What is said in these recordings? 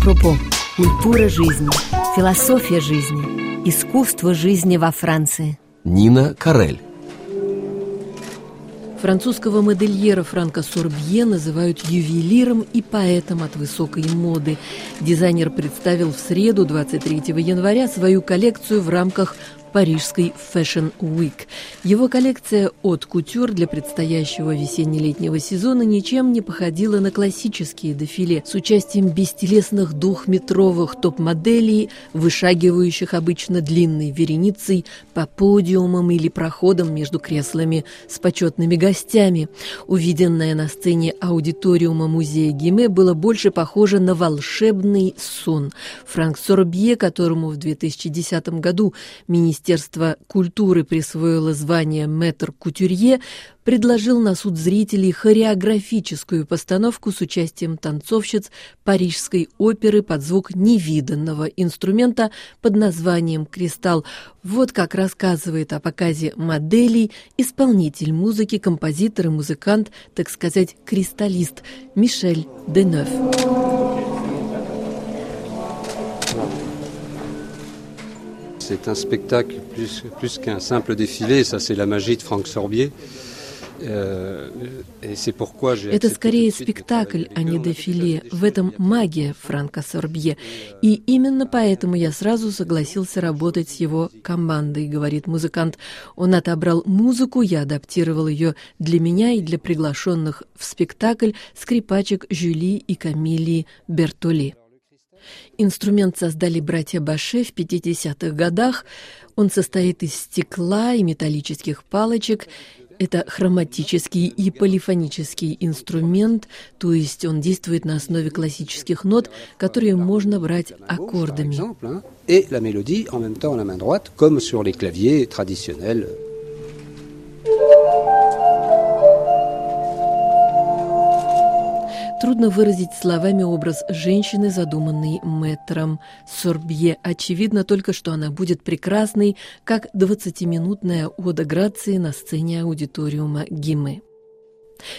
Апропо, культура жизни, философия жизни, искусство жизни во Франции. Нина Карель. Французского модельера Франка Сорбье называют ювелиром и поэтом от высокой моды. Дизайнер представил в среду, 23 января, свою коллекцию в рамках парижской Fashion Week. Его коллекция от кутюр для предстоящего весенне-летнего сезона ничем не походила на классические дефиле с участием бестелесных двухметровых топ-моделей, вышагивающих обычно длинной вереницей по подиумам или проходам между креслами с почетными гостями. Увиденное на сцене аудиториума музея Гиме было больше похоже на волшебный сон. Франк Сорбье, которому в 2010 году министр Министерство культуры присвоило звание мэтр-кутюрье, предложил на суд зрителей хореографическую постановку с участием танцовщиц Парижской оперы под звук невиданного инструмента под названием «Кристалл». Вот как рассказывает о показе моделей исполнитель музыки, композитор и музыкант, так сказать, кристаллист Мишель Денев. C'est un spectacle plus, plus qu'un simple défilé, ça c'est la magie de Franck Sorbier. Это скорее спектакль, а не дефиле. В этом магия Франка Сорбье. И именно поэтому я сразу согласился работать с его командой, говорит музыкант. Он отобрал музыку, я адаптировал ее для меня и для приглашенных в спектакль скрипачек Жюли и Камилии Бертоли. Инструмент создали братья Баше в 50-х годах. Он состоит из стекла и металлических палочек. Это хроматический и полифонический инструмент, то есть он действует на основе классических нот, которые можно брать аккордами. Et la mélodie en même temps à la main droite. Трудно выразить словами образ женщины, задуманный мэтром Сорбье. Очевидно только, что она будет прекрасной, как 20-минутная ода Грации на сцене аудиториума Гимы.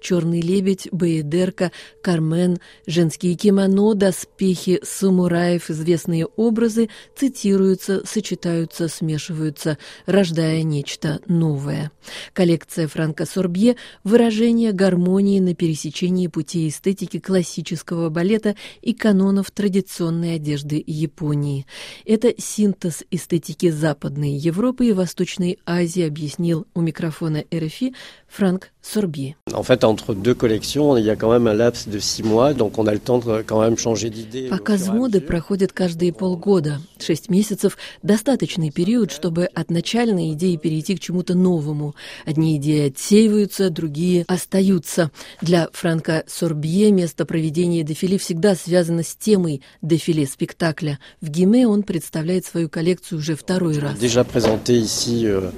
Черный лебедь, Баедерка, Кармен, женские кимоно, доспехи самураев, известные образы цитируются, сочетаются, смешиваются, рождая нечто новое. Коллекция Франка Сорбье – выражение гармонии на пересечении путей эстетики классического балета и канонов традиционной одежды Японии. Это синтез эстетики Западной Европы и Восточной Азии, объяснил у микрофона РФИ Франк Сорбье. En fait, entre deux collections, il y a quand même un laps de six mois, donc on a le temps de quand même changer d'idée. Показ моды проходит каждые полгода. Шесть месяцев – достаточный период, чтобы от начальной идеи перейти к чему-то новому. Одни идеи отсеиваются, другие остаются. Для Франка Сорбье место проведения дефиле всегда связано с темой дефиле спектакля. В Гиме он представляет свою коллекцию уже второй раз. Déjà présenté ici euh.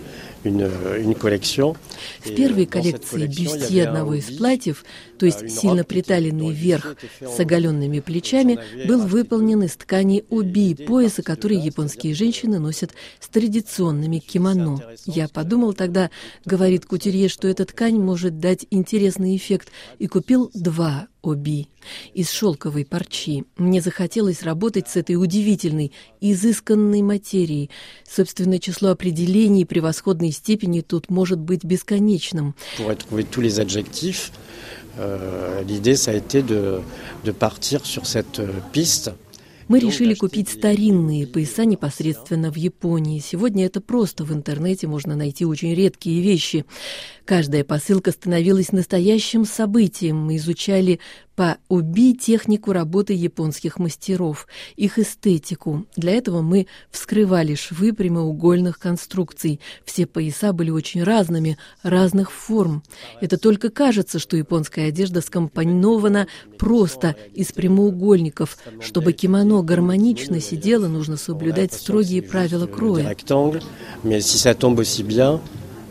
В первой euh, коллекции бюстье одного из платьев, то есть сильно приталенный верх с оголенными плечами, был выполнен из ткани оби, пояса, который японские женщины носят с традиционными кимоно. Я подумал тогда, говорит кутюрье, что эта ткань может дать интересный эффект, и купил два оби из шелковой парчи. Мне захотелось работать с этой удивительной, изысканной материей. Собственное число определений превосходной степени тут может быть бесконечным. L'idée, ça a été de, de partir sur cette euh, piste Мы решили купить старинные пояса непосредственно в Японии. Сегодня это просто. В интернете можно найти очень редкие вещи. Каждая посылка становилась настоящим событием. Мы изучали по УБИ технику работы японских мастеров, их эстетику. Для этого мы вскрывали швы прямоугольных конструкций. Все пояса были очень разными, разных форм. Это только кажется, что японская одежда скомпонована просто из прямоугольников. Чтобы кимоно гармонично сидело, нужно соблюдать строгие правила кроя.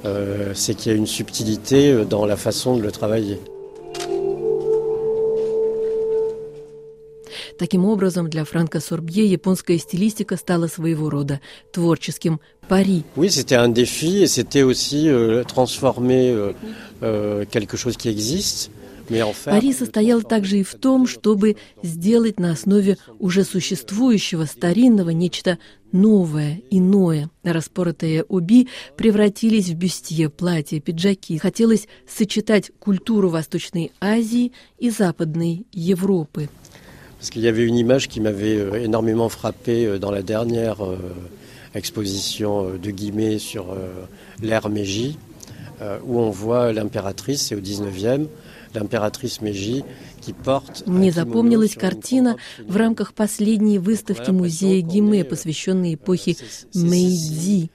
Euh, c'est qu'il y a une subtilité euh, dans la façon de le travailler. Таким образом, для Франка Сорбье японская стилистика стала своего рода творческим пари. Oui, c'était un défi et c'était aussi euh, transformer euh, euh, quelque chose qui existe Пари состоял также и в том, чтобы сделать на основе уже существующего старинного нечто новое, иное. Распоротые уби превратились в бюстье, платья, пиджаки. Хотелось сочетать культуру Восточной Азии и Западной Европы. Parce qu'il y avait une image qui m'avait euh, énormément frappé euh, dans la dernière euh, exposition de Guimet sur l'ère Meiji, où on voit l'impératrice, c'est au 19e, l'impératrice Meiji Мне запомнилась картина в рамках последней выставки музея Гиме, посвященной эпохе Мэйдзи.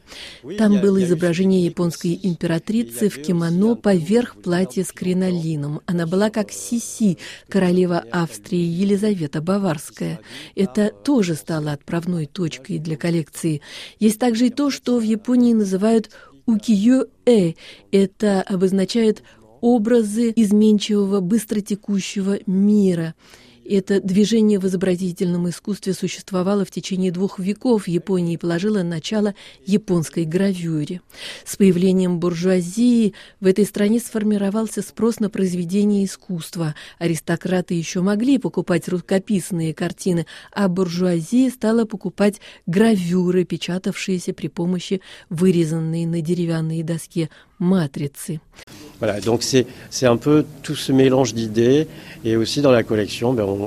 Там было изображение японской императрицы в кимоно поверх платья с кринолином. Она была как Сиси, королева Австрии Елизавета Баварская. Это тоже стало отправной точкой для коллекции. Есть также и то, что в Японии называют укиё-э. Это обозначает образы изменчивого, быстротекущего мира. Это движение в изобразительном искусстве существовало в течение двух веков в Японии и положило начало японской гравюре. С появлением буржуазии в этой стране сформировался спрос на произведения искусства. Аристократы еще могли покупать рукописные картины, а буржуазия стала покупать гравюры, печатавшиеся при помощи вырезанной на деревянной доске матрицы. Voilà, donc c'est un peu tout ce mélange d'idées. Et aussi dans la collection, ben on,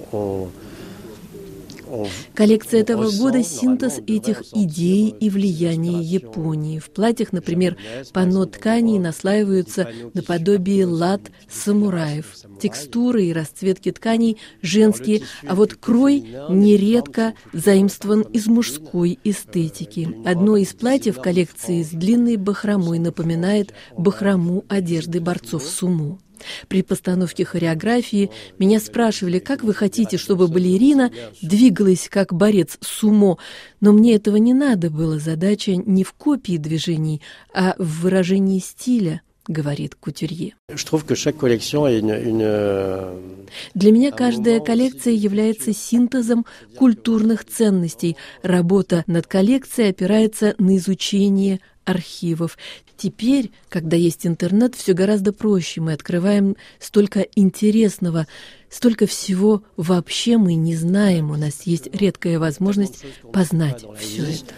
Коллекция этого года – синтез этих идей и влияний Японии. В платьях, например, панно тканей наслаиваются наподобие лад самураев. Текстуры и расцветки тканей женские, а вот крой нередко заимствован из мужской эстетики. Одно из платьев коллекции с длинной бахромой напоминает бахрому одежды борцов сумо. При постановке хореографии меня спрашивали, как вы хотите, чтобы балерина двигалась как борец сумо, но мне этого не надо было. Задача не в копии движений, а в выражении стиля говорит Кутюрье. Euh, Для меня каждая коллекция является синтезом культурных ценностей. Работа над коллекцией опирается на изучение архивов. Теперь, когда есть интернет, все гораздо проще. Мы открываем столько интересного, столько всего вообще мы не знаем. У нас есть редкая возможность познать все это.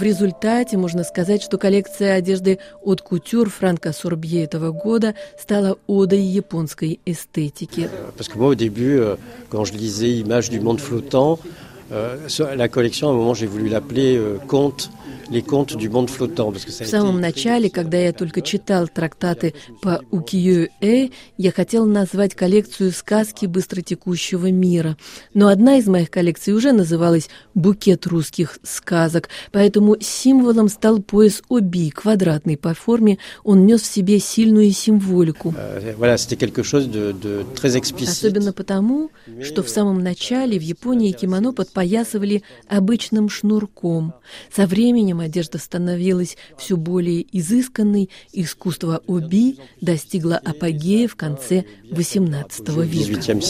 В результате можно сказать, что коллекция одежды от кутюр Франка Сорбье этого года стала одой японской эстетики. Parce que moi, au début, euh, quand je euh, euh, в самом начале, когда я только читал трактаты по укиё-э, я хотел назвать коллекцию сказки быстротекущего мира. Но одна из моих коллекций уже называлась «Букет русских сказок», поэтому символом стал пояс оби, квадратный по форме, он нес в себе сильную символику. Euh, Особенно потому, что в самом начале в Японии кимоно подпоясывали обычным шнурком. Со временем одежда становилась все более изысканной, искусство оби достигло апогея в конце XVIII века.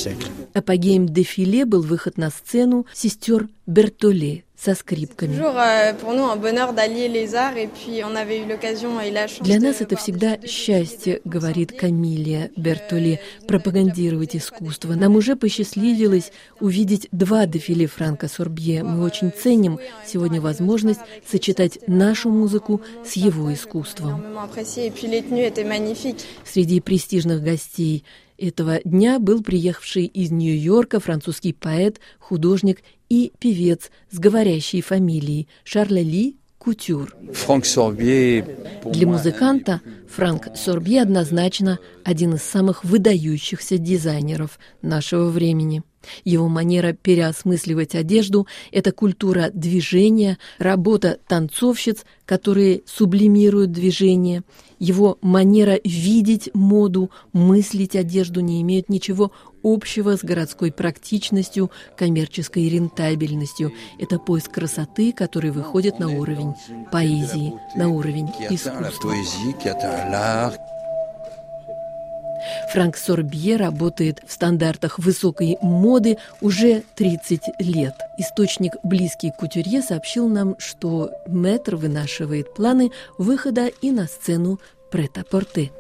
Апогеем дефиле был выход на сцену сестер Бертоле со скрипками. Euh, Для нас это всегда счастье, говорит Камилия Бертоле, пропагандировать искусство. Нам уже посчастливилось увидеть два дефиле Франка Сорбье. Мы очень ценим сегодня возможность сочетать нашу музыку с его искусством. Среди престижных гостей этого дня был приехавший из Нью-Йорка французский поэт, художник и певец с говорящей фамилией Шарля Ли Кутюр. Для музыканта Франк Сорбье однозначно один из самых выдающихся дизайнеров нашего времени. Его манера переосмысливать одежду – это культура движения, работа танцовщиц, которые сублимируют движение. Его манера видеть моду, мыслить одежду не имеют ничего общего с городской практичностью, коммерческой рентабельностью. Это поиск красоты, который выходит на уровень поэзии, на уровень искусства. Франк Сорбье работает в стандартах высокой моды уже 30 лет. Источник, близкий к кутюрье, сообщил нам, что Мэтр вынашивает планы выхода и на сцену прета-порте.